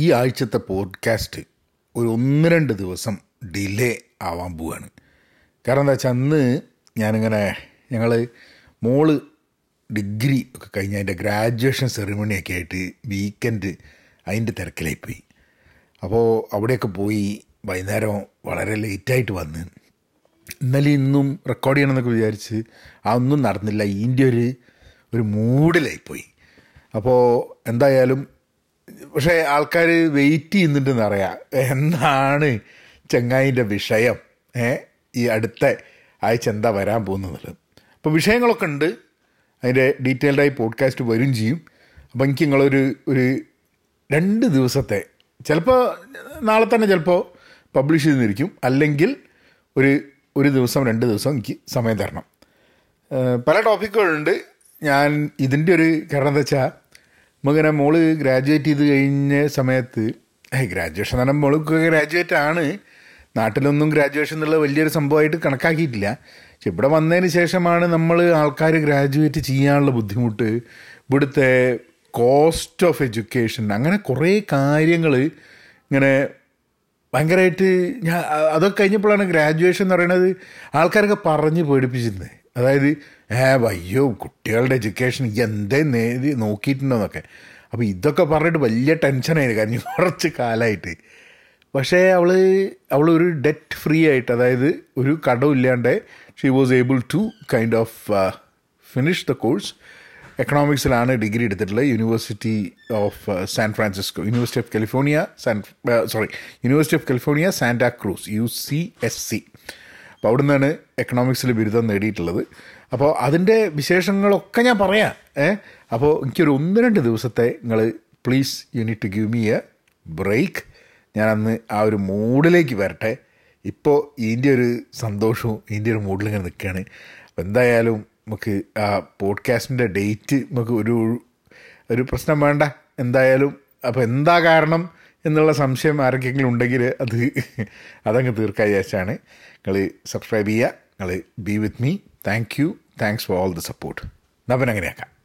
ഈ ആഴ്ചത്തെ പോഡ്കാസ്റ്റ് ഒരു ഒന്ന് രണ്ട് ദിവസം ഡിലേ ആവാൻ പോവാണ്. കാരണം എന്താ വെച്ചാൽ അന്ന് ഞാനിങ്ങനെ ഞങ്ങൾ മോൾ ഡിഗ്രി ഒക്കെ കഴിഞ്ഞ് അതിന്റെ ഗ്രാജുവേഷൻ സെറിമണിയൊക്കെ ആയിട്ട് വീക്കെൻഡ് അതിന്റെ തിരക്കിലായി പോയി. അപ്പോൾ അവിടെയൊക്കെ പോയി വൈകുന്നേരം വളരെ ലേറ്റായിട്ട് വന്ന് ഇന്നലെ ഇന്നും റെക്കോർഡ് ചെയ്യണമെന്നൊക്കെ വിചാരിച്ച് ആ ഒന്നും നടന്നില്ല. ഇതിന്റെ ഒരു ഒരു മൂഡിലായിപ്പോയി അപ്പോൾ എന്തായാലും പക്ഷേ ആൾക്കാർ വെയിറ്റ് ചെയ്യുന്നുണ്ടെന്ന് അറിയാം. എന്താണ് ചെങ്ങായിന്റെ വിഷയം. ഏ? ഈ അടുത്ത ആഴ്ച എന്താ വരാൻ പോകുന്നത്. അപ്പോൾ വിഷയങ്ങളൊക്കെ ഉണ്ട്. അതിന്റെ ഡീറ്റെയിൽഡായി പോഡ്കാസ്റ്റ് വരും ചെയ്യും. അപ്പോൾ എനിക്ക് നിങ്ങളൊരു ഒരു രണ്ട് ദിവസത്തെ ചിലപ്പോൾ നാളെ തന്നെ ചിലപ്പോൾ പബ്ലിഷ് ചെയ്തിരിക്കും. അല്ലെങ്കിൽ ഒരു ഒരു ദിവസം രണ്ട് ദിവസം എനിക്ക് സമയം തരണം. പല ടോപ്പിക്കുകളുണ്ട് ഞാൻ ഇതിന്റെ ഒരു കാരണം എന്താ വെച്ചാൽ നമുക്കിങ്ങനെ മോൾ ഗ്രാജുവേറ്റ് ചെയ്ത് കഴിഞ്ഞ സമയത്ത് ഗ്രാജുവേഷൻ എന്ന് പറഞ്ഞാൽ മോൾക്ക് ഗ്രാജുവേറ്റ് ആണ്. നാട്ടിലൊന്നും ഗ്രാജുവേഷൻ എന്നുള്ള വലിയൊരു സംഭവമായിട്ട് കണക്കാക്കിയിട്ടില്ല. പക്ഷെ ഇവിടെ വന്നതിന് ശേഷമാണ് നമ്മൾ ആൾക്കാർ ഗ്രാജുവേറ്റ് ചെയ്യാനുള്ള ബുദ്ധിമുട്ട്. ഇവിടുത്തെ കോസ്റ്റ് ഓഫ് എഡ്യൂക്കേഷൻ അങ്ങനെ കുറേ കാര്യങ്ങൾ ഇങ്ങനെ ഭയങ്കരമായിട്ട് ഞാൻ അതൊക്കെ കഴിഞ്ഞപ്പോഴാണ് ഗ്രാജുവേഷൻ എന്ന് പറയുന്നത് ആൾക്കാരൊക്കെ പറഞ്ഞ് പേടിപ്പിച്ചിരുന്നത് അതായത് ഏ അയ്യോ കുട്ടികളുടെ എഡ്യൂക്കേഷൻ എന്തേ നേരി നോക്കിയിട്ടുണ്ടോന്നൊക്കെ. അപ്പോൾ ഇതൊക്കെ പറഞ്ഞിട്ട് വലിയ ടെൻഷനായിരുന്നു കാരണം കുറച്ച് കാലമായിട്ട് പക്ഷേ അവൾ അവൾ ഒരു ഡെറ്റ് ഫ്രീ ആയിട്ട് അതായത് ഒരു കടമില്ലാണ്ട് she was able to kind of finish the course എക്കണോമിക്സിലാണ് degree എടുത്തിട്ടുള്ളത്. University of San Francisco university of California San sorry university of California Santa Cruz U C S C അപ്പോൾ അവിടെ നിന്നാണ് എക്കണോമിക്സിൽ ബിരുദം നേടിയിട്ടുള്ളത്. അപ്പോൾ അതിന്റെ വിശേഷങ്ങളൊക്കെ ഞാൻ പറയാം. ഏ? അപ്പോൾ എനിക്കൊരു ഒന്ന് രണ്ട് ദിവസത്തെ നിങ്ങൾ please you need to give me a break ഞാൻ അന്ന് ആ ഒരു മൂഡിലേക്ക് വരട്ടെ. ഇപ്പോൾ ഇതിന്റെ ഒരു സന്തോഷവും ഇതിന്റെ ഒരു മൂഡിൽ ഇങ്ങനെ നിൽക്കുകയാണ്. അപ്പോൾ എന്തായാലും നമുക്ക് ആ പോഡ്കാസ്റ്റിന്റെ ഡേറ്റ് നമുക്ക് ഒരു ഒരു പ്രശ്നം വേണ്ട. എന്തായാലും അപ്പോൾ എന്താ കാരണം? എന്നുള്ള സംശയം ആർക്കെങ്കിലും ഉണ്ടെങ്കിൽ അത് അതങ്ങ് തീർക്കാൻ വിചാരിച്ചാണ്. നിങ്ങൾ സബ്സ്ക്രൈബ് ചെയ്യുക. നിങ്ങൾ be with me thank you thanks for all the support നവൻ അങ്ങനെയാക്കാം